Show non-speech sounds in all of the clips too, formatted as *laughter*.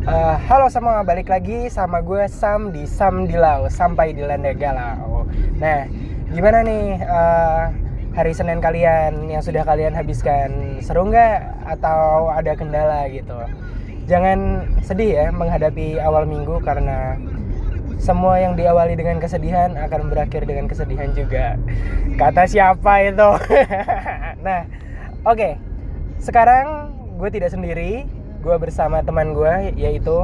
Eh, halo semua, balik lagi sama gue Sam di Sam Dilau sampai di Landa Galau. Nah, gimana nih eh, hari Senin kalian yang sudah kalian habiskan? Seru nggak atau ada kendala gitu? Jangan sedih ya menghadapi awal minggu karena semua yang diawali dengan kesedihan akan berakhir dengan kesedihan juga. Kata siapa itu? *laughs* nah, oke. Sekarang gue tidak sendiri, gue bersama teman gue yaitu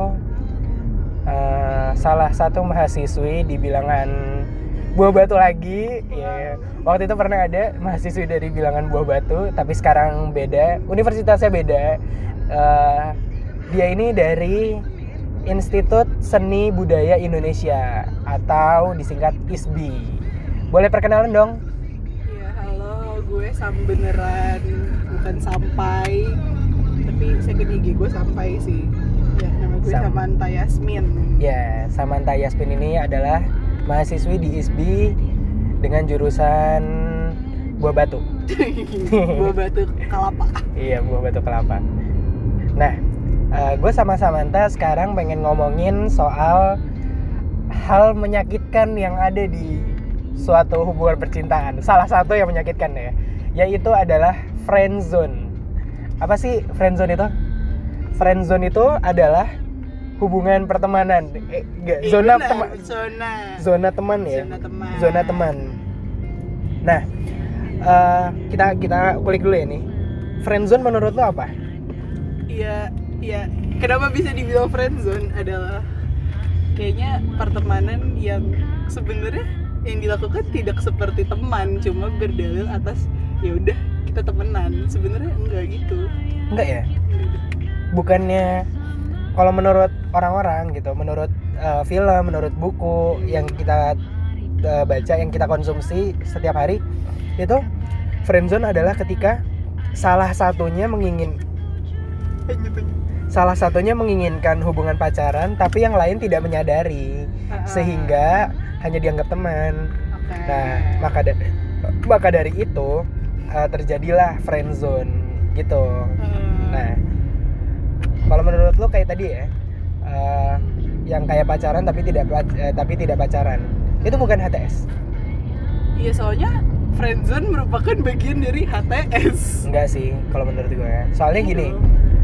uh, salah satu mahasiswi di bilangan buah batu lagi ya. Waktu itu pernah ada mahasiswi dari bilangan buah batu tapi sekarang beda universitasnya beda. Uh, dia ini dari Institut Seni Budaya Indonesia atau disingkat ISBI boleh perkenalan dong? Iya, halo, gue Sam beneran, bukan sampai. Tapi second IG gue sampai sih. Ya, nama gue Sam. Samantha Yasmin. Ya, Samantha Yasmin ini adalah mahasiswi di ISBI dengan jurusan buah batu. *laughs* Gue batu kelapa. Iya, buah batu kelapa. Nah, eh, gue sama Samantha sekarang pengen ngomongin soal hal menyakitkan yang ada di suatu hubungan percintaan. Salah satu yang menyakitkan ya, yaitu adalah friend zone. Apa sih friend zone itu? Friend zone itu adalah hubungan pertemanan. Eh, enggak, Eh, zona tema- Zona. zona teman ya Zona teman. zona teman nah eh, kita kita kulik dulu ya nih friendzone menurut lo apa Iya, iya. Kenapa bisa dibilang friendzone adalah kayaknya pertemanan yang sebenarnya yang dilakukan tidak seperti teman, cuma berdalil atas ya udah kita temenan. Sebenarnya enggak gitu. enggak ya bukannya kalau menurut orang-orang gitu menurut eh, film menurut buku yang kita eh, baca yang kita konsumsi setiap hari itu friendzone adalah ketika salah satunya mengingin Gitu. salah satunya menginginkan hubungan pacaran tapi yang lain tidak menyadari Ah, ah. sehingga hanya dianggap teman Oke. Nah, maka dari maka dari itu uh, terjadilah friend zone gitu. Hmm. Nah, kalau menurut lo kayak tadi ya, uh, yang kayak pacaran tapi tidak eh, tapi tidak pacaran, itu bukan HTS? Iya soalnya friendzone merupakan bagian dari HTS. Enggak sih, kalau menurut gue. Soalnya gini, Gitu.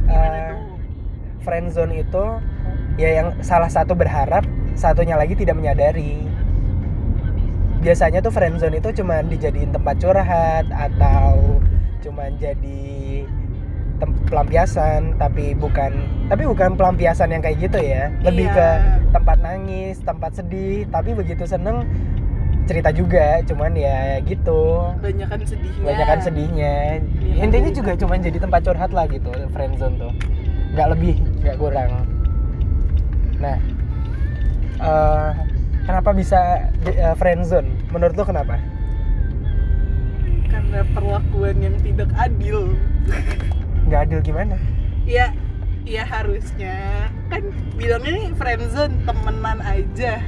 Gimana uh, tuh? friend zone itu ya yang salah satu berharap, satunya lagi tidak menyadari. Biasanya tuh friend zone itu cuma dijadiin tempat curhat atau cuma jadi pelampiasan tapi bukan tapi bukan pelampiasan yang kayak gitu ya. Lebih Iya. ke tempat nangis, tempat sedih, tapi begitu seneng cerita juga, cuman ya gitu. Banyakan sedihnya. Kebanyakan sedihnya. Iya. Intinya juga cuma jadi tempat curhat lah gitu, friend zone tuh. Nggak lebih, nggak kurang. Nah, eh, kenapa bisa uh, friend zone? Menurut lo kenapa? Karena perlakuan yang tidak adil. Nggak adil gimana? Ya, ya harusnya kan bilangnya nih friendzone temenan aja.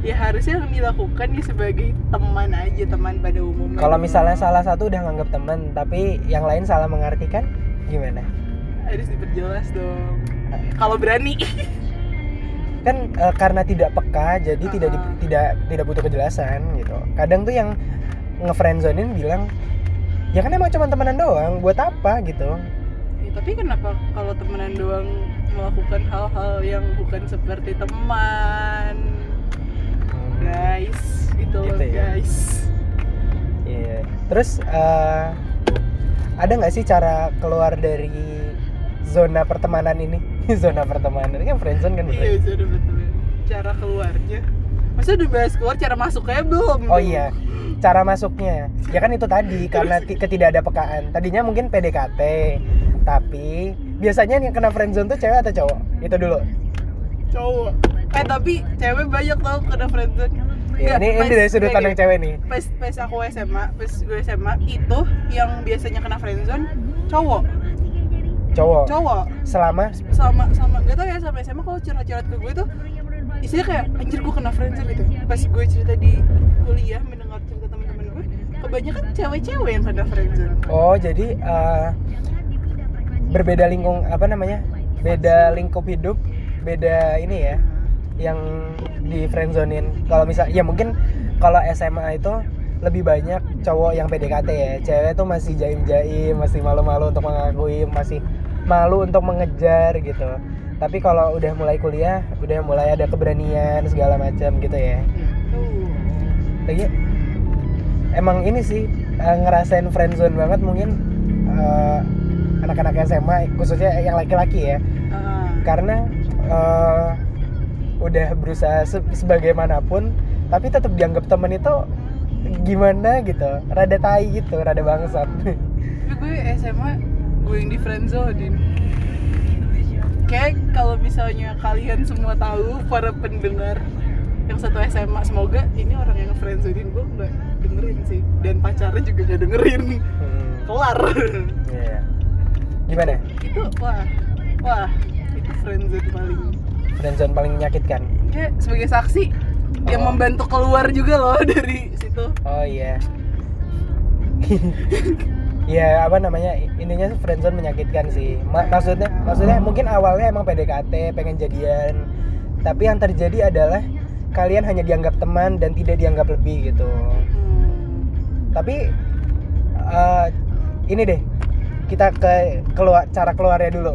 Ya harusnya yang dilakukan ya sebagai teman aja, teman pada umumnya. Kalau misalnya salah satu udah nganggap teman, tapi yang lain salah mengartikan, gimana? harus diperjelas dong. Kalau berani. *laughs* Kan eh, karena tidak peka, jadi tidak di- tidak tidak butuh kejelasan gitu. Kadang tuh yang ngefriendzonin bilang, ya kan emang cuma temenan doang, buat apa gitu? Ya, tapi kenapa kalau temenan doang melakukan hal-hal yang bukan seperti teman? Hmm. Guys, gitu loh Gitu ya. guys. Iya. Terus eh, ada nggak sih cara keluar dari zona pertemanan ini? *laughs* zona pertemanan ini kan friendzone kan. Iya, sudah betul. Cara keluarnya. Masa udah bahas keluar cara masuknya belum? Oh iya, cara masuknya. Ya kan itu tadi *laughs* karena ti- ketidakadapekaan. Tadinya mungkin PDKT, tapi biasanya yang kena friendzone tuh cewek atau cowok? Itu dulu. Cowok. Eh tapi cewek banyak tau kena friendzone. Ya, Nggak, ini, ini pas- dari sudut pandang cewek nih. Pas, pas aku SMA, pas gue SMA itu yang biasanya kena friendzone cowok, Cowok. cowok. Selama sama sama gak tau ya sama SMA kalau curhat-curhat ke gue tuh isinya kayak anjir gue kena friendzone gitu pas gue cerita di kuliah mendengar cerita teman-teman gue kebanyakan cewek-cewek yang kena friendzone Oh, jadi eh, berbeda lingkung apa namanya? Beda lingkup hidup beda ini ya yang di friendzonin kalau misal ya mungkin kalau SMA itu lebih banyak cowok yang PDKT ya cewek tuh masih jaim-jaim masih malu-malu untuk mengakui masih malu untuk mengejar gitu. Tapi kalau udah mulai kuliah udah mulai ada keberanian segala macam gitu ya. Lagi emang ini sih eh, ngerasain friendzone banget mungkin eh, anak-anak SMA khususnya yang laki-laki ya. Ah. karena eh, udah berusaha se- sebagaimanapun tapi tetap dianggap temen itu gimana gitu rada tai gitu rada bangsat. Tapi gue SMA gue yang di friendzonein kayak kalau misalnya kalian semua tahu para pendengar yang satu SMA semoga ini orang yang friendzonein gue nggak dengerin sih. Dan pacarnya juga nggak dengerin. Hmm, kelar. Iya. gimana? Itu wah wah itu friendzone paling. Friendzone paling menyakitkan? Ya sebagai saksi yang Oh. membantu keluar juga loh dari situ. Oh iya *laughs* ya apa namanya intinya friendzone menyakitkan sih. Ma- maksudnya maksudnya mungkin awalnya emang PDKT pengen jadian. Tapi yang terjadi adalah kalian hanya dianggap teman dan tidak dianggap lebih gitu. Hmm. tapi eh, ini deh kita ke keluar cara keluarnya dulu.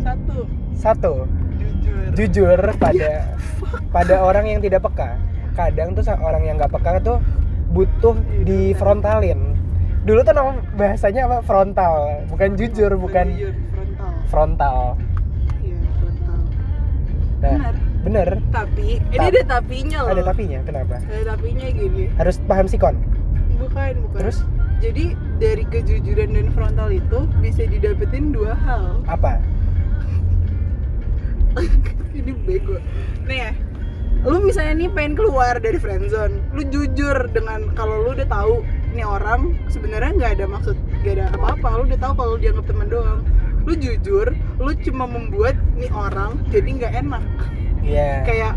Satu. Satu. Jujur. Jujur pada pada orang yang tidak peka. Kadang tuh orang yang nggak peka tuh butuh di frontalin dulu tuh nama bahasanya apa? Frontal. Bukan jujur bukan jujur frontal. frontal. Iya frontal. Nah benar. bener tapi ini Ta- ada tapinya loh. ada tapinya kenapa? Ada tapinya gini. Harus paham sikon? Bukan bukan. Terus? Jadi dari kejujuran dan frontal itu bisa didapetin dua hal. Apa? *laughs* Ini bego. Nih ya lu misalnya nih pengen keluar dari friendzone lu jujur dengan kalau lu udah tahu nih orang sebenarnya nggak ada maksud nggak ada apa-apa. Lu udah tahu kalau lu dianggap teman doang. Lu jujur lu cuma membuat nih orang jadi nggak enak. Iya. Kayak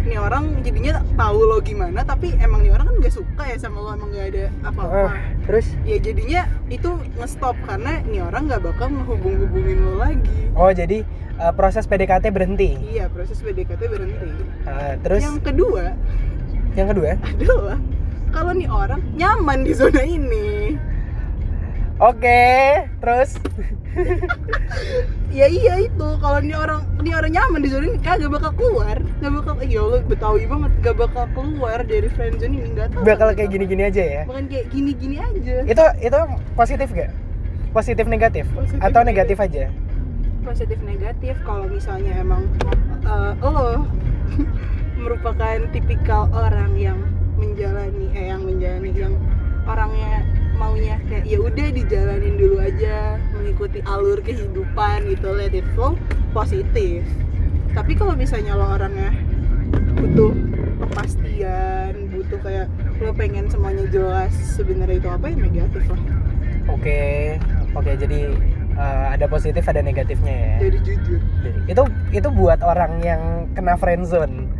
nih orang jadinya tahu lo gimana tapi emang nih orang kan nggak suka ya sama lo emang nggak ada apa-apa. Eh, terus? Ya jadinya itu ngestop karena nih orang nggak bakal ngehubung-hubungin lo lagi. Oh jadi eh, proses PDKT berhenti? Iya proses PDKT berhenti. Ah, terus? Yang kedua yang kedua? adalah kalau nih orang nyaman di zona ini. Oke terus? Ya iya itu kalau nih orang nih orang nyaman di zona ini kagak bakal keluar. Nggak bakal ya Allah betawi banget gak bakal keluar dari friendzone ini nggak tahu. Bakal kayak gini-gini aja ya? Bukan kayak gini-gini aja. Itu itu positif gak positif negatif? Positif, atau negatif aja? Positif negatif kalau misalnya emang eh, lo *laughs* merupakan tipikal orang yang menjalani eh yang menjalani yang orangnya maunya. Kayak ya udah dijalanin dulu aja mengikuti alur kehidupan gitu. Let it flow positif. Tapi kalau misalnya lo orangnya butuh kepastian butuh kayak lo pengen semuanya jelas sebenarnya itu apa ya negatif lah. Oke oke. Jadi eh, ada positif ada negatifnya ya. Jadi jujur. Itu itu buat orang yang kena friendzone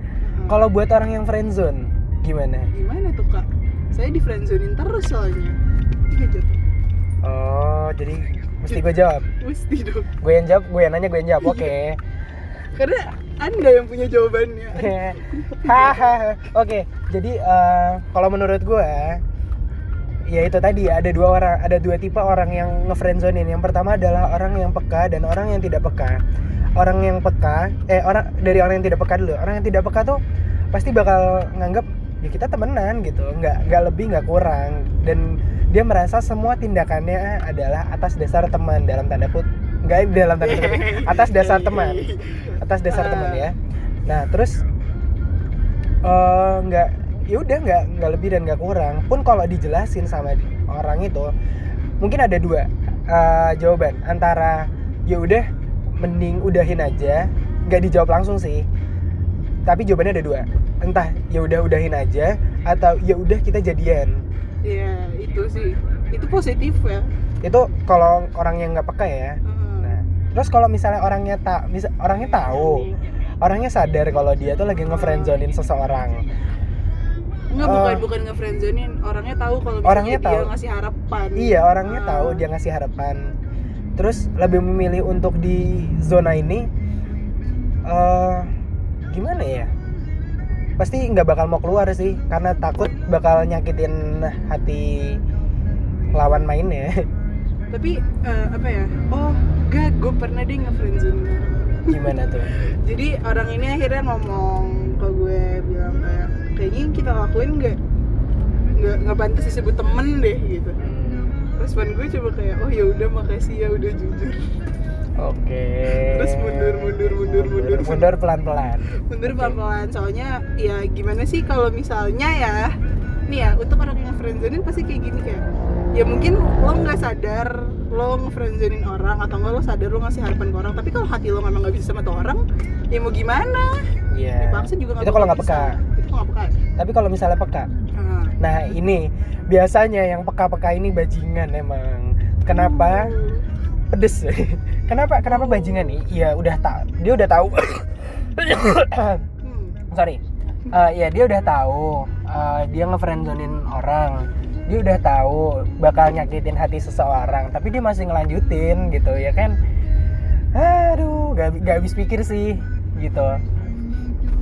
kalau buat orang yang friendzone gimana? Gimana tuh kak? Saya di friendzonein terus soalnya. Gitu oh jadi mesti gue jawab? Mesti dong. Gue yang jawab gue yang nanya gue yang jawab. Oke. *laughs* Karena anda yang punya jawabannya. *laughs* Hahaha. Oke, jadi eh, kalau menurut gue ya itu tadi ada dua orang, ada dua tipe orang yang ngefriendzonin. Yang pertama adalah orang yang peka dan orang yang tidak peka. Orang yang peka, eh orang dari orang yang tidak peka dulu. Orang yang tidak peka tuh pasti bakal nganggap ya kita temenan gitu, nggak nggak lebih nggak kurang. Dan dia merasa semua tindakannya adalah atas dasar teman dalam tanda put nggak dalam tanda kutip atas dasar teman. Atas dasar Ah. teman ya. Nah terus eh, nggak ya udah nggak nggak lebih dan nggak kurang. Pun kalau dijelasin sama orang itu mungkin ada dua eh, jawaban. Antara ya udah mending udahin aja. Nggak dijawab langsung sih. Tapi jawabannya ada dua entah ya udah udahin aja atau ya udah kita jadian Iya itu sih itu positif ya itu kalau orang yang nggak peka ya Heeh. nah terus kalau misalnya orangnya tak bisa orangnya tahu orangnya sadar kalau dia tuh lagi ngefriendzonin seseorang Enggak Eh. bukan bukan ngefriendzonin orangnya tahu kalau Orangnya dia tahu. ngasih harapan iya orangnya Ah. tahu dia ngasih harapan terus lebih memilih untuk di zona ini eh gimana ya pasti nggak bakal mau keluar sih karena takut bakal nyakitin hati lawan mainnya. *laughs* Tapi eh, apa ya? Oh gak gue pernah deh ngefriendzone gimana tuh? *laughs* Jadi orang ini akhirnya ngomong ke gue bilang kayak kayaknya yang kita lakuin nggak nggak nggak pantas disebut temen deh gitu. Respon gue coba kayak oh ya udah makasih ya udah jujur. Oke. *laughs* Terus mundur, mundur, mundur, mundur. mundur pelan pelan mundur pelan-pelan. Soalnya ya gimana sih kalau misalnya ya nih ya untuk orang yang friendzonin pasti kayak gini kayak ya mungkin lo nggak sadar lo ngefriendzonin orang atau enggak lo sadar lo ngasih harapan ke orang tapi kalau hati lo memang nggak bisa sama tuh orang ya mau gimana? Iya. dipaksa juga nggak itu kalau nggak peka. Bisa. itu kalau nggak peka tapi kalau misalnya peka. Nah, nah ini biasanya yang peka-peka ini bajingan emang. Kenapa? Pedes *laughs* kenapa kenapa bajingan nih? Iya udah tak dia udah tahu. *coughs* Sorry. Eh, ya dia udah tahu eh, dia ngefriendzonin orang. Dia udah tahu bakal nyakitin hati seseorang tapi dia masih ngelanjutin gitu ya kan? Aduh gak, gak habis pikir sih gitu.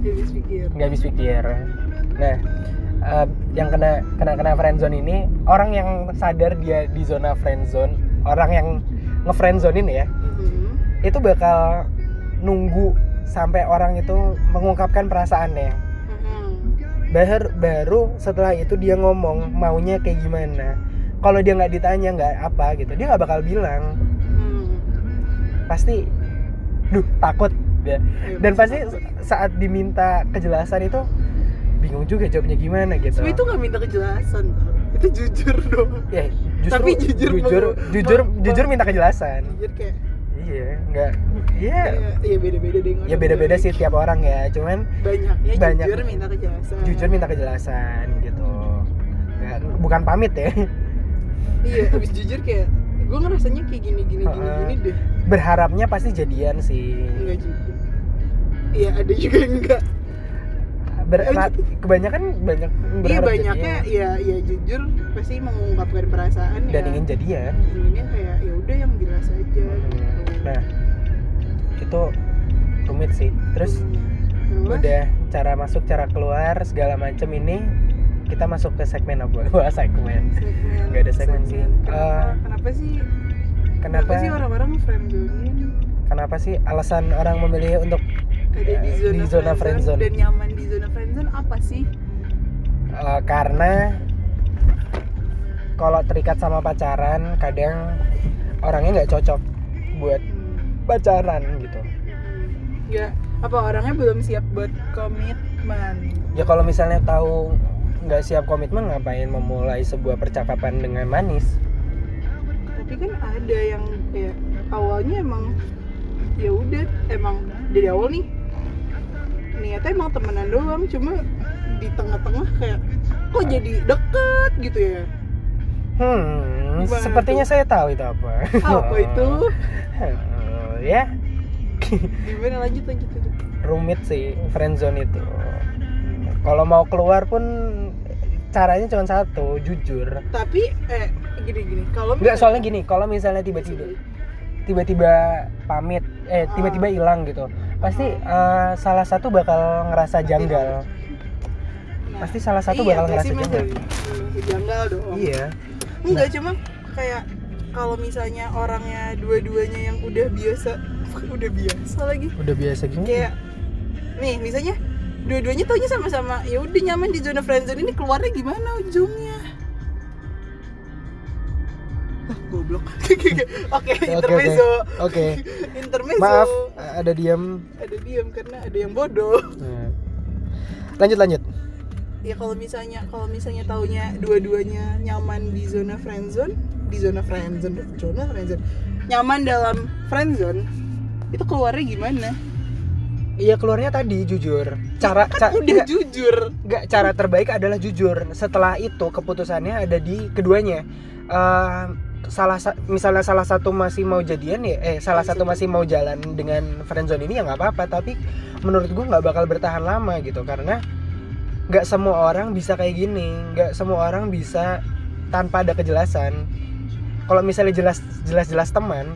Gak habis pikir. Nggak habis pikir. Nah eh, yang kena kena kena friendzone ini orang yang sadar dia di zona friendzone orang yang ngefriendzonin ya Mhm. itu bakal nunggu sampai orang itu mengungkapkan perasaannya Mhm. baru baru setelah itu dia ngomong maunya kayak gimana kalau dia nggak ditanya nggak apa gitu dia nggak bakal bilang Hmm. pasti duh takut ya. Dan pasti saat diminta kejelasan itu bingung juga jawabnya gimana gitu Sebenernya itu nggak minta kejelasan itu jujur dong ya justru Tapi jujur jujur jujur jujur minta kejelasan. Jujur kayak iya nggak iya. Ya, ya beda-beda deh ya beda-beda sih tiap orang ya cuman banyaknya Banyak. jujur minta kejelasan. Jujur minta kejelasan gitu. Nggak bukan pamit ya. Iya habis jujur kayak gue ngerasanya kayak gini gini gini Heeh. gini deh. Berharapnya pasti jadian sih. Enggak juga. Iya ada juga yang enggak Ber- Eh, kebanyakan banyak iya banyaknya ya ya jujur pasti mengungkapkan perasaan dan ya ingin jadian inginnya kayak ya udah yang jelas aja. Gitu nah itu rumit sih. Terus Terus, udah cara masuk cara keluar segala macem ini kita masuk ke segmen apa? *laughs* Wah segmen. Segmen. Nggak ada segmen sih. kenapa, Eh, kenapa sih? kenapa sih orang-orang friendzonin kenapa sih alasan orang memilih untuk ada di Ya, zona, di zona friendzone friendzone. dan nyaman di zona friendzone apa sih? Eh, karena kalau terikat sama pacaran kadang orangnya nggak cocok buat pacaran gitu. Ya apa orangnya belum siap buat komitmen? Ya kalau misalnya tahu nggak siap komitmen ngapain memulai sebuah percakapan dengan manis? Tapi kan ada yang kayak awalnya emang ya udah emang dari awal nih niatnya emang temenan doang cuma di tengah-tengah kayak kok jadi deket gitu ya? Hmm Gimana sepertinya saya tahu itu apa. Apa itu? *laughs* Oh, ya. Gimana? Lanjut lanjut lanjut. Rumit sih friendzone itu. Kalau mau keluar pun caranya cuma satu jujur. Tapi eh gini gini. Kalau misalnya- soalnya gini kalau misalnya tiba-tiba tiba-tiba pamit eh tiba-tiba Ah. hilang gitu pasti eh, salah satu bakal ngerasa janggal Nah, pasti salah satu iya, bakal ngerasa janggal janggal dong. Iya. Enggak cuma kayak kalau misalnya orangnya dua-duanya yang udah biasa *laughs* udah biasa lagi. Udah biasa gini kayak nih misalnya dua-duanya taunya sama-sama ya udah nyaman di zona friendzone ini keluarnya gimana ujungnya? Ah goblok. *laughs* Oke. intermezzo. Oke. *laughs* Intermezzo. Maaf ada diam. Ada diam karena ada yang bodoh. Nah. lanjut lanjut ya kalau misalnya kalau misalnya taunya dua-duanya nyaman di zona friendzone di zona friendzone zona friendzone nyaman dalam friendzone itu keluarnya gimana? Iya keluarnya tadi jujur. Cara ca- udah enggak, jujur. enggak, cara terbaik adalah jujur. Setelah itu keputusannya ada di keduanya. Eh, salah sa- misalnya salah satu masih mau jadian ya eh salah satu masih mau jalan dengan friendzone ini ya nggak apa-apa. Tapi menurut gua nggak bakal bertahan lama gitu. Karena nggak semua orang bisa kayak gini nggak semua orang bisa tanpa ada kejelasan. Kalau misalnya jelas jelas jelas teman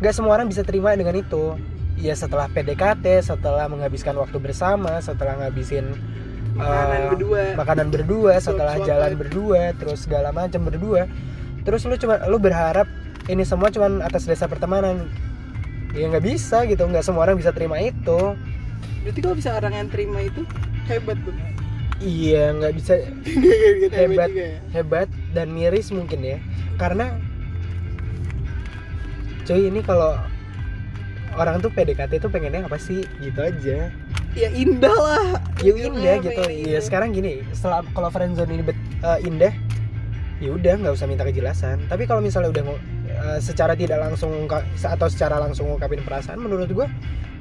nggak semua orang bisa terima dengan itu. Ya setelah PDKT setelah menghabiskan waktu bersama setelah ngabisin Makanan eh, berdua. makanan berdua setelah jalan berdua terus segala macam berdua terus lu cuma lu berharap ini semua cuma atas dasar pertemanan. Ya nggak bisa gitu nggak semua orang bisa terima itu. Berarti kalau bisa orang yang terima itu hebat tuh. Iya nggak bisa *laughs* Gitu, Hebat. ya. hebat dan miris mungkin ya karena cuy ini kalau orang tuh PDKT tuh pengennya apa sih gitu aja Ya indah lah. ya indah gitu ya sekarang gini setelah kalau friendzone ini bet- eh, indah ya udah nggak usah minta kejelasan tapi kalau misalnya udah eh, secara tidak langsung atau secara langsung ngungkapin perasaan menurut gua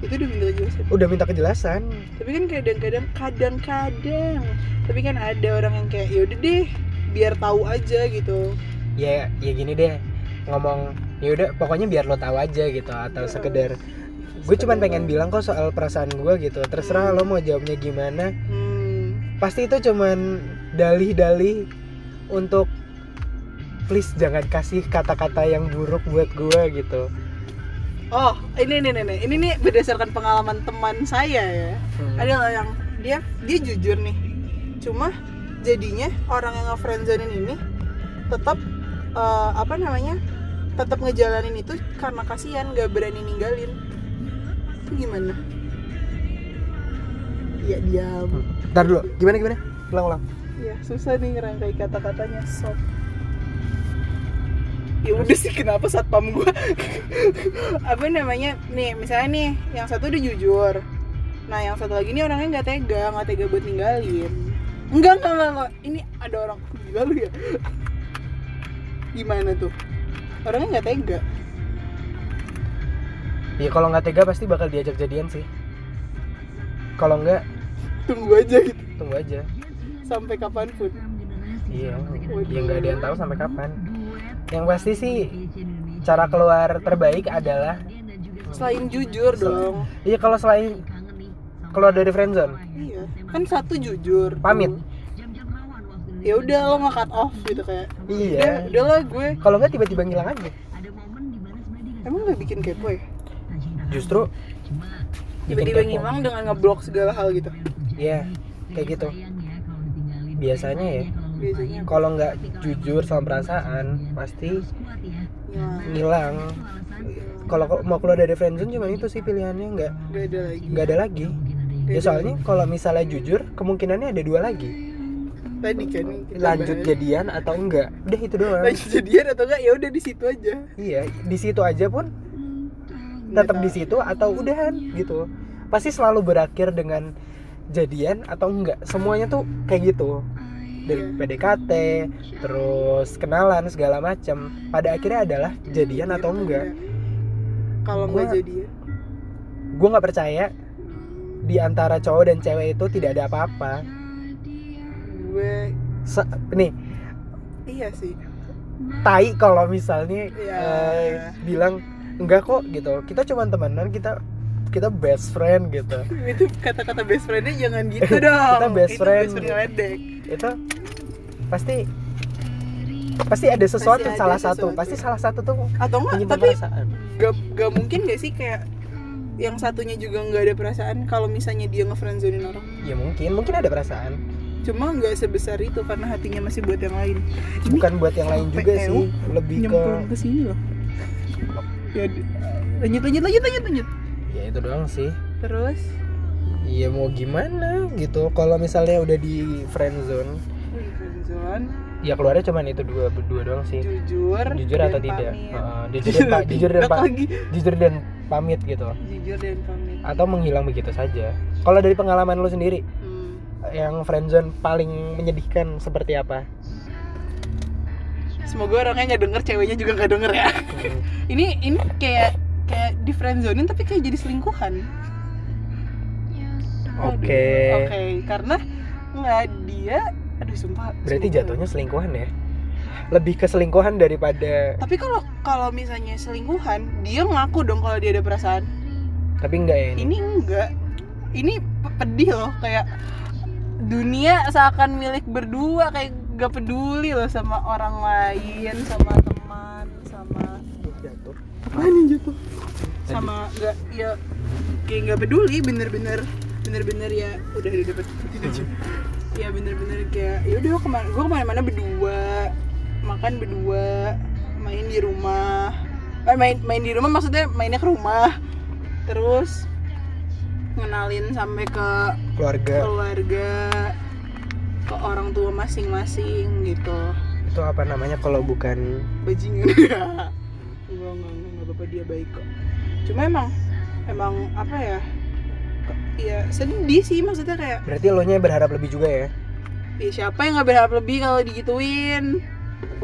itu udah minta jelasin. udah minta kejelasan Tapi kan kadang-kadang kadang-kadang tapi kan ada orang yang kayak yaudah deh biar tahu aja gitu. ya ya gini deh ngomong ya udah pokoknya biar lo tahu aja gitu atau Heeh. sekedar gue cuman pengen bilang kok soal perasaan gue gitu terserah lo mau jawabnya gimana Hmm. pasti itu cuman dalih-dalih untuk please jangan kasih kata-kata yang buruk buat gue gitu Oh, ini nih nih nih. Ini nih berdasarkan pengalaman teman saya ya. Hmm. Ada lah yang dia dia jujur nih. Cuma jadinya orang yang nge-friendzonin ini tetap eh, apa namanya? tetap ngejalanin itu karena kasihan gak berani ninggalin. Itu gimana? Ya diam. Ntar dulu, gimana gimana? Ulang ulang. Ya susah nih ngerangkai kata-katanya sob. Ya udah sih kenapa satpam gua? Apa namanya? Nih misalnya nih yang satu udah jujur. Nah yang satu lagi nih orangnya nggak tega nggak tega buat ninggalin. Enggak enggak enggak, enggak. ini ada orang *laughs* gila lu ya. Gimana tuh? Orangnya nggak tega. Ya kalau nggak tega pasti bakal diajak jadian sih. Kalau nggak, tunggu aja gitu. tunggu aja. sampai kapan pun Iya, ya nggak ada yang tahu sampai kapan. Yang pasti sih cara keluar terbaik adalah selain jujur dong iya kalau selain keluar dari friendzone, iya kan satu jujur pamit. ya udah lo nggak cut off gitu kayak Iya. udah lah gue Kalau nggak tiba-tiba ngilang aja. emang nggak bikin kepo ya Justru tiba-tiba ngilang dengan ngeblok segala hal gitu Iya, kayak gitu. Biasanya ya, kalau nggak jujur sama perasaan pasti ngilang ngilang. Kalau mau keluar dari friendzone cuman itu sih pilihannya nggak nggak ada lagi. Ya soalnya kalau misalnya jujur kemungkinannya ada dua lagi. tadi kan Lanjut bahas. jadian atau enggak. Udah itu doang. lanjut jadian atau enggak ya udah di situ aja Iya, di situ aja pun tetap di situ atau udahan gitu. Pasti selalu berakhir dengan jadian atau enggak. Semuanya tuh kayak gitu. Dari. PDKT, terus kenalan segala macam. Pada akhirnya adalah jadian atau enggak. kalau nggak Gua- jadi ya Gue nggak percaya di antara cowok dan cewek itu tidak ada apa-apa. gue Se- nih, iya sih tai kalau misalnya Iya. eh, bilang enggak kok gitu. Kita cuma temenan, kita kita best friend gitu. *laughs* itu kata-kata best friendnya jangan gitu *laughs* dong Kita best itu friend. best friend ngeledek itu pasti pasti ada sesuatu Pasti ada salah sesuatu. satu pasti salah satu tuh atau enggak tapi perasaan. gak, gak mungkin gak sih kayak yang satunya juga nggak ada perasaan kalau misalnya dia ngefriendzonin orang? Ya mungkin mungkin ada perasaan. Cuma nggak sebesar itu karena hatinya masih buat yang lain. Ini bukan buat yang lain juga sih lebih ke ke sini loh. Ya lanjut lanjut lanjut lanjut lanjut. Ya itu doang sih. Terus? Iya mau gimana gitu. Kalau misalnya udah di friend zone ya keluarnya cuman itu dua berdua doang sih. Jujur jujur atau tidak. Heeh, *laughs* jujur dan pa- jujur dan pa- jujur dan pamit gitu. Jujur dan pamit. Atau menghilang begitu saja. Kalau dari pengalaman lu sendiri Hmm. yang friendzone paling menyedihkan seperti apa? Semoga orangnya nggak denger ceweknya juga nggak denger ya. Hmm. *laughs* ini ini kayak kayak di friendzonin tapi kayak jadi selingkuhan Oke. oke karena nggak dia aduh sumpah Berarti sumpah. jatuhnya selingkuhan ya? Lebih ke selingkuhan daripada tapi kalau kalau misalnya selingkuhan dia ngaku dong kalau dia ada perasaan tapi enggak ya ini. ini enggak ini pe- pedih loh kayak dunia seakan milik berdua kayak gak peduli loh sama orang lain sama teman sama Jatuh. apaan yang jatuh sama nggak ya kayak nggak peduli bener-bener bener-bener ya udah udah dapet. *laughs* Ya bener-bener kayak ya udah ke mana gue ke mana-mana berdua makan berdua main di rumah. Eh, main main di rumah maksudnya mainnya ke rumah. Terus ngenalin sampai ke keluarga. keluarga ke orang tua masing-masing gitu. Itu apa namanya kalau bukan bajingan. *laughs* Enggak enggak enggak enggak apa-apa dia baik kok. Cuma emang emang apa ya ya sedih sih maksudnya kayak berarti lo nya berharap lebih juga ya? Ya siapa yang nggak berharap lebih kalau digituin?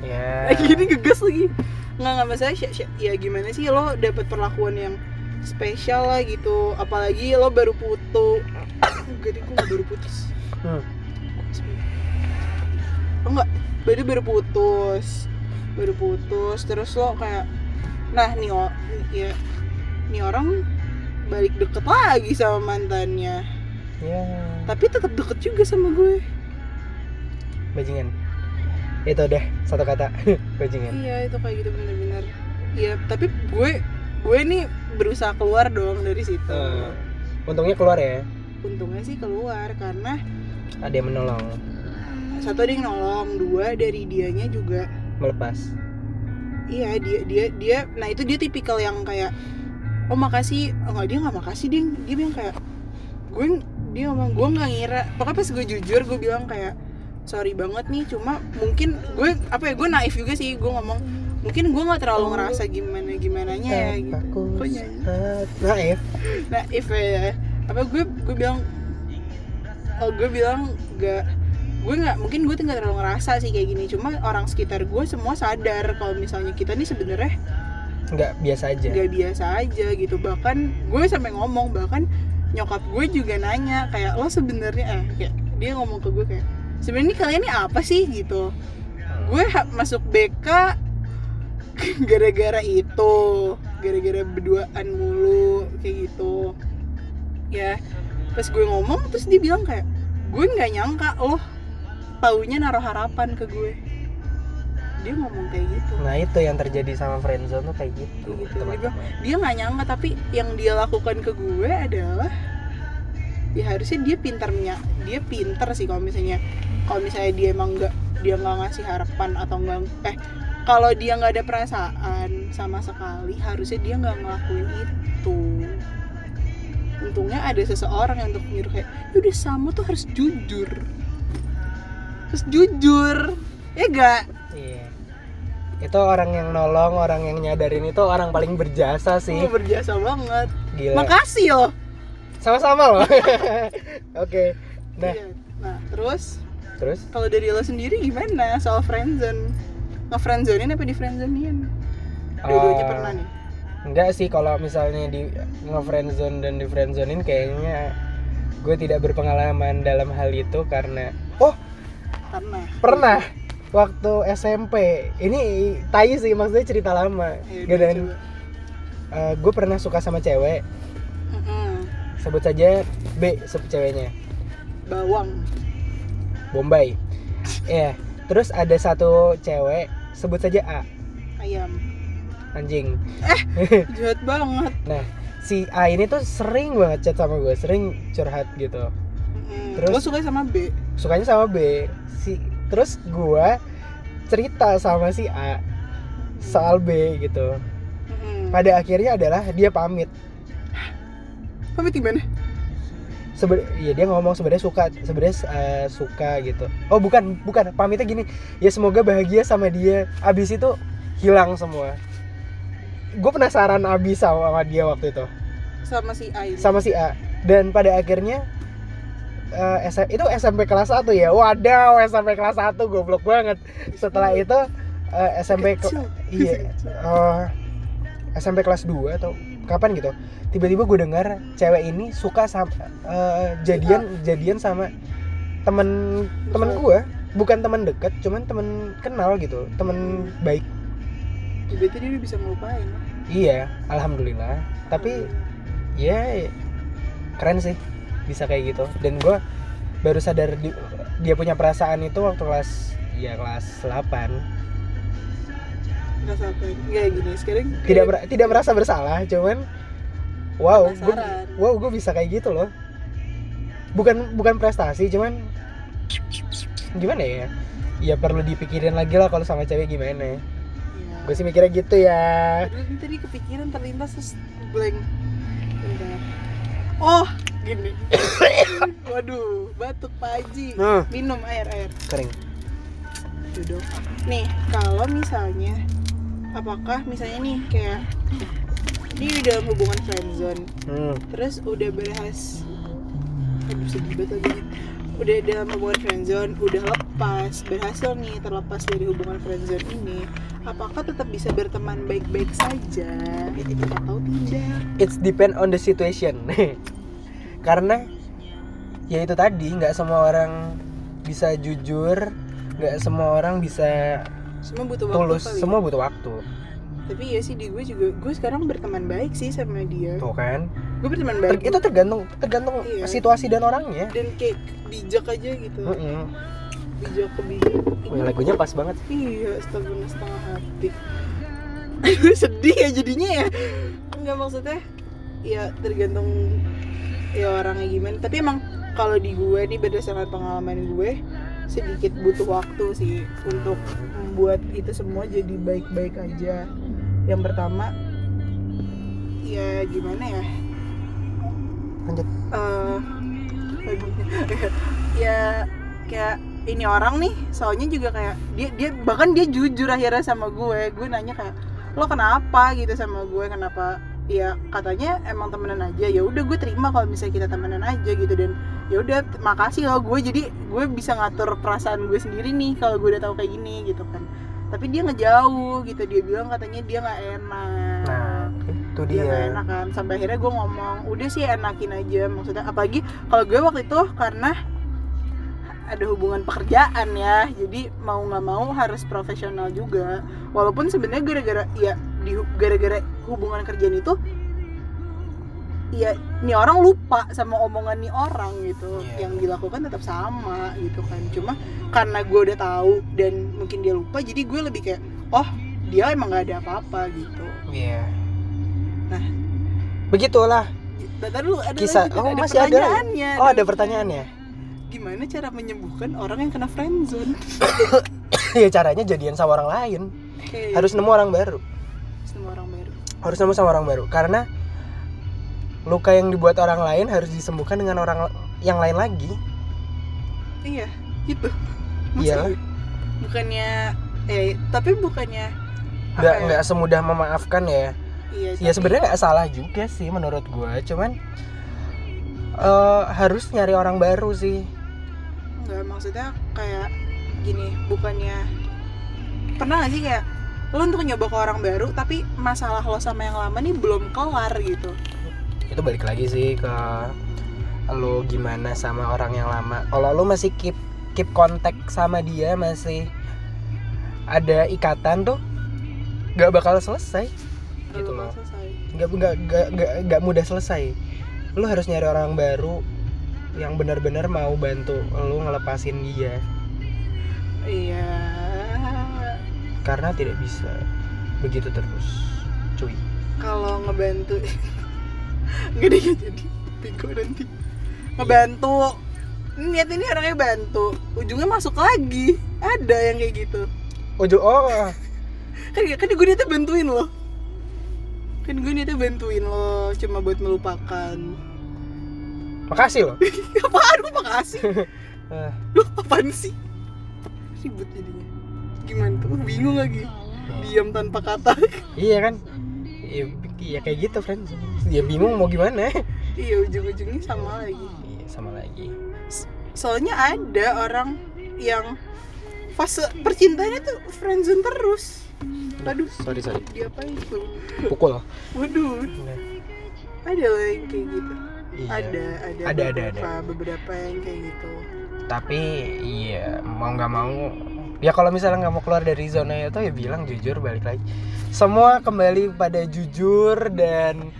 Ya. *laughs* Lagi ini gegas lagi. Nggak nggak masalah sih ya gimana sih lo dapet perlakuan yang spesial lah gitu. Apalagi lo baru putus *coughs* deh gue baru putus. Hmm. oh enggak baru baru putus. Baru putus terus lo kayak nah nih ya nih orang balik deket lagi sama mantannya. Ya. Tapi tetap deket juga sama gue. Bajingan. Itu deh satu kata. *laughs* Bajingan. Iya itu kayak gitu bener-bener. Iya tapi gue gue nih berusaha keluar dong dari situ. Eh, untungnya keluar ya? Untungnya sih keluar karena ada yang menolong. satu ada yang nolong dua dari dianya juga melepas. Iya dia dia dia nah itu dia tipikal yang kayak oh makasih. Enggak dia nggak makasih dia dia bilang kayak gue dia ngomong gue nggak ngira. Pokoknya pas gue jujur gue bilang kayak sorry banget nih cuma mungkin gue apa ya gue naif juga sih. Gue ngomong mungkin gue nggak terlalu ngerasa gimana gimana ya gitu. Kok nyanyi? naif. Naif ya. Apa gue gue bilang oh gue bilang gak gue nggak mungkin gue tuh nggak terlalu ngerasa sih kayak gini. Cuma orang sekitar gue semua sadar kalau misalnya kita nih sebenarnya nggak biasa aja. Nggak biasa aja gitu. Bahkan gue sampai ngomong bahkan nyokap gue juga nanya kayak lo sebenarnya eh kayak dia ngomong ke gue kayak sebenarnya kalian ini apa sih? Gitu. Gue masuk BK *laughs* gara-gara itu gara-gara berduaan mulu kayak gitu. Ya pas gue ngomong terus dia bilang kayak gue nggak nyangka lo taunya naruh harapan ke gue dia ngomong kayak gitu. Nah itu yang terjadi sama friendzone tuh kayak gitu gitu. teman-teman. dia nggak nyangka tapi yang dia lakukan ke gue adalah ya harusnya dia pintar menya dia pintar sih kalau misalnya kalau misalnya dia emang nggak dia nggak ngasih harapan atau nggak eh kalau dia nggak ada perasaan sama sekali harusnya dia nggak ngelakuin itu. Untungnya ada seseorang yang untuk nyuruh kayak udah sama tuh harus jujur. Harus jujur. Ya gak iya itu orang yang nolong orang yang nyadarin itu orang paling berjasa sih. Oh, berjasa banget. Gila. Makasih loh. Sama-sama loh. *laughs* Oke. Nah. Iya. nah terus? Terus? Kalau dari lo sendiri gimana soal friendzone? Nge-friendzonein apa di friendzonein dua-duanya Eh, pernah nih. enggak sih kalau misalnya di nge-friendzone dan di friendzonein kayaknya gue tidak berpengalaman dalam hal itu karena oh! Karena pernah waktu SMP ini tai sih maksudnya cerita lama. Ayo, Gak deh, dan coba. eh, gue pernah suka sama cewek. Mm-mm. sebut saja B sebut ceweknya. Bawang. Bombay. Ya terus ada satu cewek sebut saja A. Ayam. Anjing. *laughs* Jahat banget. Nah si A ini tuh sering banget chat sama gue sering curhat gitu. Mm-mm. Terus? lo suka sama B. sukanya sama B. Si terus gue cerita sama si A soal B gitu. Pada akhirnya adalah dia pamit. Pamit gimana Seben ya dia ngomong sebenarnya suka sebenarnya eh, suka gitu. Oh bukan bukan pamitnya gini. Ya semoga bahagia sama dia. Abis itu hilang semua. Gue penasaran abis sama, sama dia waktu itu. Sama si A ini. Sama si A. Dan pada akhirnya eh, S- itu SMP kelas 1 ya? Wadaw SMP kelas 1 goblok banget. Setelah itu eh, SMP ke- iya Kecil. eh, SMP kelas 2 atau kapan gitu. Tiba-tiba gue dengar cewek ini suka sama eh, jadian jadian sama temen temen gue bukan teman dekat cuman temen kenal gitu temen baik. Ya, berarti dia bisa ngelupain. Iya alhamdulillah. Tapi ya keren sih bisa kayak gitu. Dan gue baru sadar di- dia punya perasaan itu waktu kelas ya kelas 8 nggak sampai nggak gini. Sekarang tidak mer- tidak merasa bersalah cuman wow gue wow gue bisa kayak gitu loh. Bukan bukan prestasi cuman gimana ya? Ya perlu dipikirin lagi lah kalau sama cewek gimana. Iya. gue sih mikirnya gitu ya. Tadi kepikiran terlintas terus blank. Bentar. Oh, gini. *coughs* Waduh, batuk Pak Haji. Nah. Minum air air. kering Duduk. Nih, kalau misalnya apakah misalnya nih kayak dia di dalam hubungan friendzone hmm. terus udah berhasil aduh sedih banget lagi udah dalam hubungan friendzone udah lepas. Berhasil nih terlepas dari hubungan friendzone ini. Apakah tetap bisa berteman baik-baik saja? Atau tidak. It's depend on the situation. *laughs* Karena ya itu tadi nggak semua orang bisa jujur nggak semua orang bisa semua butuh waktu tulus kali. semua butuh waktu tapi ya sih di gue juga gue sekarang berteman baik sih sama dia tuh kan gue berteman Ter- baik itu tergantung tergantung Iya. situasi dan orangnya dan kayak bijak aja gitu Mm-mm. bijak ke bijak Wih, lagunya pas banget Iya, setengah setengah hati. Sedih ya jadinya ya. Enggak maksudnya ya tergantung ya orangnya gimana. Tapi emang kalau di gue nih berdasarkan pengalaman gue sedikit butuh waktu sih untuk membuat itu semua jadi baik-baik aja. Yang pertama ya gimana ya? lanjut. Eh *laughs* ya kayak ini orang nih soalnya juga kayak dia dia bahkan dia jujur akhirnya sama gue. Gue nanya kayak lo kenapa? gitu sama gue kenapa? Ya katanya emang temenan aja. Ya udah gue terima kalau misalnya kita temenan aja gitu. Dan ya udah makasih lo gue. Jadi gue bisa ngatur perasaan gue sendiri nih kalau gue udah tahu kayak gini gitu kan tapi dia ngejauh gitu dia bilang katanya dia nggak enak. Nah itu dia dia. enak kan. Sampai akhirnya gue ngomong udah sih enakin aja. Maksudnya apalagi kalau gue waktu itu karena ada hubungan pekerjaan ya. Jadi mau nggak mau harus profesional juga. Walaupun sebenarnya gara-gara ya di gara-gara hubungan kerjaan itu ya nih orang lupa sama omongan nih orang gitu. Iya. yang dilakukan tetap sama gitu kan. Cuma karena gue udah tahu dan mungkin dia lupa jadi gue lebih kayak oh dia emang nggak ada apa-apa gitu. Iya. Nah. begitulah. Bentar dulu ada Kisah- lanjut, oh, ada masih ada. lagi? oh ada pertanyaannya. Gimana cara menyembuhkan orang yang kena friendzone? *coughs* ya caranya jadian sama orang lain. Oke, harus nemu orang baru. Semua orang baru. Harus nemu sama orang baru. Karena luka yang dibuat orang lain harus disembuhkan dengan orang yang lain lagi. Iya, gitu. Iyalah. Bukannya Eh, tapi bukannya nggak ya? nggak semudah memaafkan ya. Iya, ya sebenarnya nggak salah juga sih menurut gue cuman eh, harus nyari orang baru sih. Enggak, maksudnya kayak Gini, bukannya Pernah gak sih kayak Lo untuk nyoba ke orang baru Tapi masalah lo sama yang lama nih belum kelar gitu? Itu balik lagi sih ke lo gimana sama orang yang lama. Kalau lo masih keep keep kontak sama dia masih ada ikatan tuh nggak bakal selesai. Gitu loh. nggak nggak nggak mudah selesai. Lo harus nyari orang baru yang benar-benar mau bantu lo ngelepasin dia. Iya. Karena tidak bisa. Begitu terus cuy. Kalau ngebantu nggak jadi bego nanti ngebantu niat ini orangnya bantu. Ujungnya masuk lagi. Ada yang kayak gitu. Ojo oh kan kan gue niatnya bantuin lo kan gue niatnya bantuin lo cuma buat melupakan. Makasih lo *laughs* apaan? Gue makasih? *laughs* Eh, lo apaan sih? Ribut jadinya. Gimana tuh? Bingung lagi. Diam tanpa kata. *laughs* Iya kan? Iya, iya kayak gitu friend. Ya bingung mau gimana. Iya ujung-ujungnya sama lagi. Iya sama lagi soalnya ada orang yang fase percintaannya tuh friendzone terus. Aduh sorry sorry. dia apa itu pukul. Waduh. Nah, ada loh yang kayak gitu. Iya. ada ada Ada, ada, beberapa, beberapa yang kayak gitu. Tapi iya mau nggak mau ya kalau misalnya nggak mau keluar dari zona itu ya bilang jujur balik lagi. Semua kembali pada jujur dan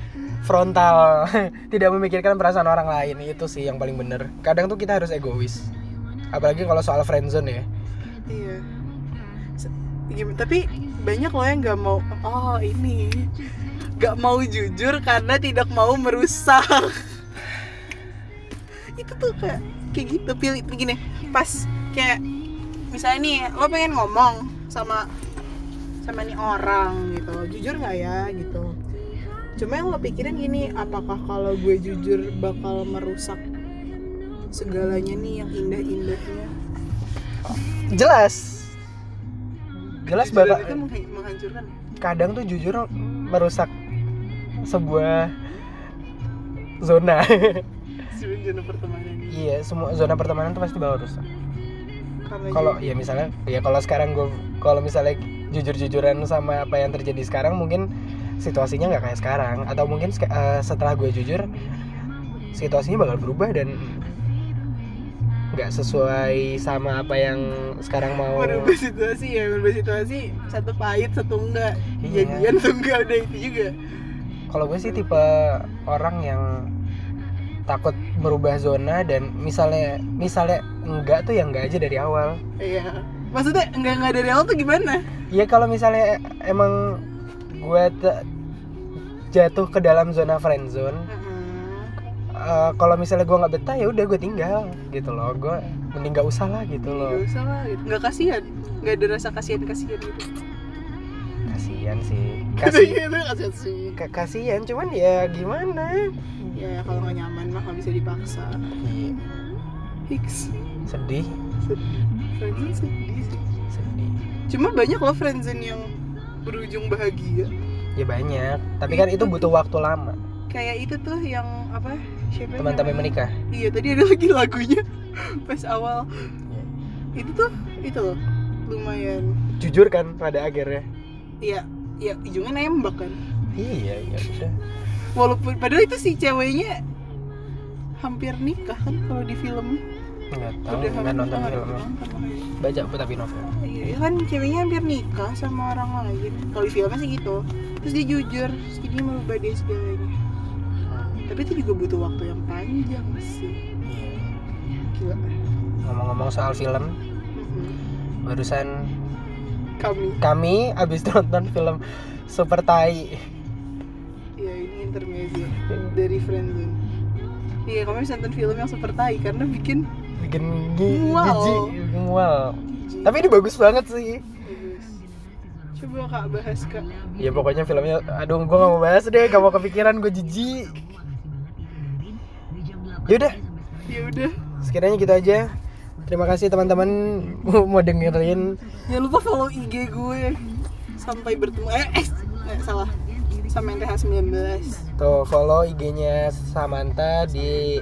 frontal. *laughs* Tidak memikirkan perasaan orang lain itu sih yang paling bener. Kadang tuh kita harus egois. Apalagi kalau soal friendzone ya. Iya. Gim- tapi banyak loh yang nggak mau oh ini nggak mau jujur karena tidak mau merusak. *laughs* Itu tuh kayak kayak gitu pilih gini pas kayak misalnya nih lo pengen ngomong sama sama nih orang gitu jujur nggak ya? gitu cuma yang lo pikirin gini apakah kalau gue jujur bakal merusak segalanya nih yang indah-indahnya? Jelas. Jelas Jujuran bakal itu mengha- menghancurkan. Kadang tuh jujur merusak sebuah zona. *laughs* Zona pertemanan. Iya semua zona pertemanan tuh pasti bakal rusak. Kalau ya misalnya ya kalau sekarang gue kalau misalnya jujur-jujuran sama apa yang terjadi sekarang mungkin situasinya nggak kayak sekarang. Atau mungkin eh, setelah gue jujur situasinya bakal berubah dan nggak sesuai sama apa yang sekarang mau. Merubah situasi ya merubah situasi satu pahit satu enggak. Iya. jadian tuh enggak udah itu juga. Kalau gue sih tipe orang yang takut merubah zona dan misalnya misalnya enggak tuh yang enggak aja dari awal. Iya. Maksudnya enggak enggak dari awal tuh gimana? Ya kalau misalnya emang gue jatuh ke dalam zona friend zone. Eh, kalau misalnya gue nggak betah ya udah gue tinggal gitu loh. Gue mending nggak usah lah gitu loh. Gak usah lah gitu. Nggak kasihan. Nggak ada rasa kasihan-kasihan gitu. Kasihan sih. Kasih Kasihan *laughs* kasihan sih. Ka- kasihan cuman ya gimana? Ya kalau nggak nyaman mah nggak bisa dipaksa. Iya, Hiks sedih. Sedih. Friendzone sedih sih. Sedih. Cuma banyak loh friendzone yang berujung bahagia? Ya banyak. Tapi kan itu butuh waktu lama. Kayak itu tuh yang apa Siapa teman-teman menikah. Iya tadi ada lagi lagunya. *laughs* Pas awal. Itu tuh Itu loh. Lumayan. Jujur kan pada akhirnya Iya Iya ujungnya nembak kan. Iya iya udah Walaupun Padahal itu si ceweknya Hampir nikah kan Kalau di film nggak tahu nggak nonton makanya. baca apa tapi novel. Iya kan ceweknya hampir nikah sama orang lain. Kalau di filmnya sih gitu. Terus dia jujur Terus jadi merubah dia segalanya. Tapi itu juga butuh waktu yang panjang sih. Iya. Gila. Ngomong-ngomong soal film Mhm. barusan Kami. kami abis *laughs* nonton film Super Tai. Iya ini intermezzo Dari Friendzone Iya kami bisa nonton film yang super tai Karena bikin bikin gi- Mual. jijik. Mual. Tapi ini bagus banget sih. Coba kak bahas kak. Ya pokoknya filmnya aduh gue gak mau bahas deh. Gak mau kepikiran gue jijik. Yaudah Ya udah. Sekiranya gitu aja. Terima kasih teman-teman mau dengerin. Jangan lupa follow IG gue. Sampai bertemu. Eh, eh, eh salah Sama NTH 19 tuh follow IG-nya Samantha di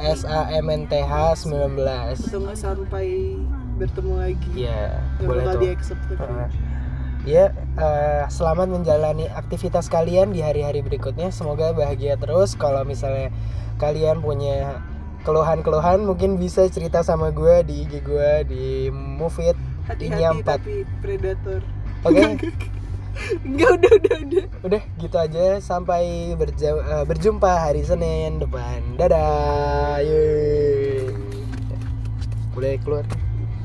SAMNTH 19 Itu nggak sampai bertemu lagi Iya, Nggak boleh bakal tuh. di accept tapi. Uh, ya, eh, selamat menjalani aktivitas kalian di hari-hari berikutnya. Semoga bahagia terus. Kalau misalnya kalian punya keluhan-keluhan, mungkin bisa cerita sama gue di IG gue di Mufit. Hati-hati tapi predator Oke, *laughs* Enggak udah udah udah udah gitu aja. Sampai eh, berjumpa hari Senin depan. Dadah. Yeay. Boleh keluar.